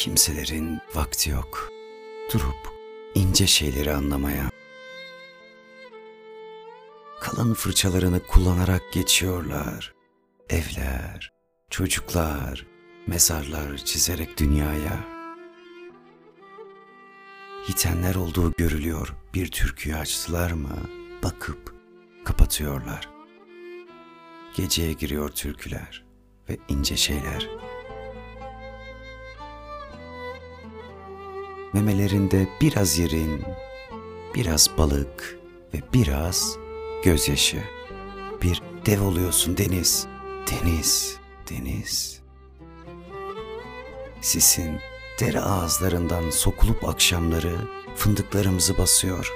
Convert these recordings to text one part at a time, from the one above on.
Kimselerin vakti yok. Durup ince şeyleri anlamaya. Kalın fırçalarını kullanarak geçiyorlar. Evler, çocuklar, mezarlar çizerek dünyaya. Yitenler olduğu görülüyor. Bir türküyü açtılar mı bakıp kapatıyorlar. Geceye giriyor türküler ve ince şeyler. Memelerinde biraz yerin, biraz balık ve biraz gözyaşı. Bir dev oluyorsun deniz, deniz, deniz. Sisin dere ağızlarından sokulup akşamları fındıklarımızı basıyor.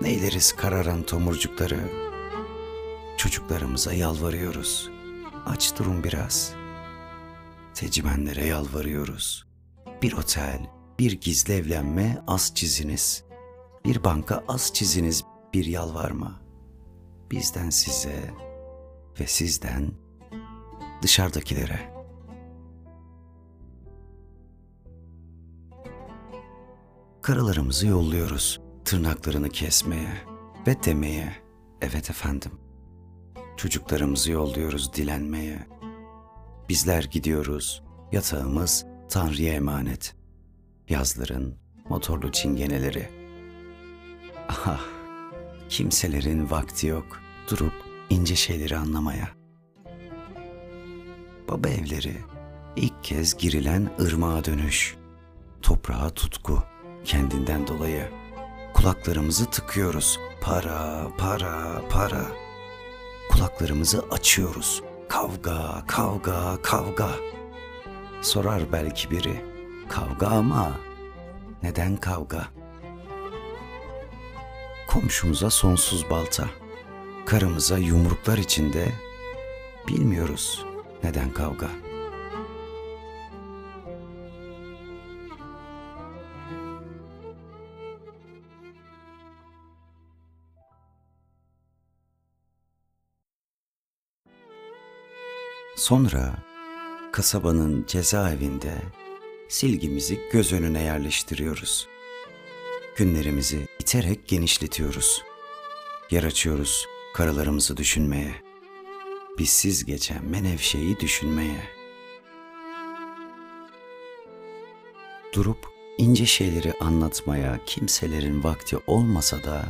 Neyleriz kararan tomurcukları. Çocuklarımıza yalvarıyoruz. Aç durun biraz. Tecimenlere yalvarıyoruz. Bir otel, bir gizli evlenme az çiziniz. Bir banka az çiziniz bir yalvarma. Bizden size ve sizden dışarıdakilere. Karılarımızı yolluyoruz tırnaklarını kesmeye ve demeye evet efendim. Çocuklarımızı yolluyoruz dilenmeye. Bizler gidiyoruz, yatağımız Tanrı'ya emanet. Yazların motorlu çingeneleri. Ah, kimselerin vakti yok durup ince şeyleri anlamaya. Baba evleri, ilk kez girilen ırmağa dönüş, toprağa tutku kendinden dolayı. Kulaklarımızı tıkıyoruz. Para, para, para. Kulaklarımızı açıyoruz. Kavga, kavga, kavga. Sorar belki biri. Kavga ama neden kavga? Komşumuza sonsuz balta. Karımıza yumruklar içinde bilmiyoruz neden kavga. Sonra kasabanın cezaevinde silgimizi göz önüne yerleştiriyoruz. Günlerimizi iterek genişletiyoruz. Yer açıyoruz karalarımızı düşünmeye. Bizsiz geçen menevşeyi düşünmeye. Durup ince şeyleri anlatmaya kimselerin vakti olmasa da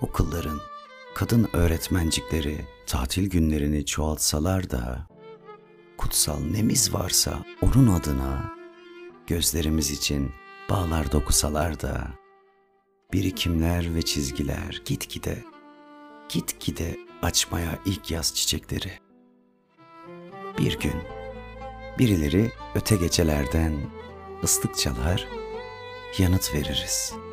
okulların, kadın öğretmencikleri tatil günlerini çoğaltsalar da kutsal nemiz varsa onun adına gözlerimiz için bağlar dokusalar da birikimler ve çizgiler gitgide gitgide açmaya ilk yaz çiçekleri. Bir gün birileri öte gecelerden ıslık çalar, yanıt veririz.''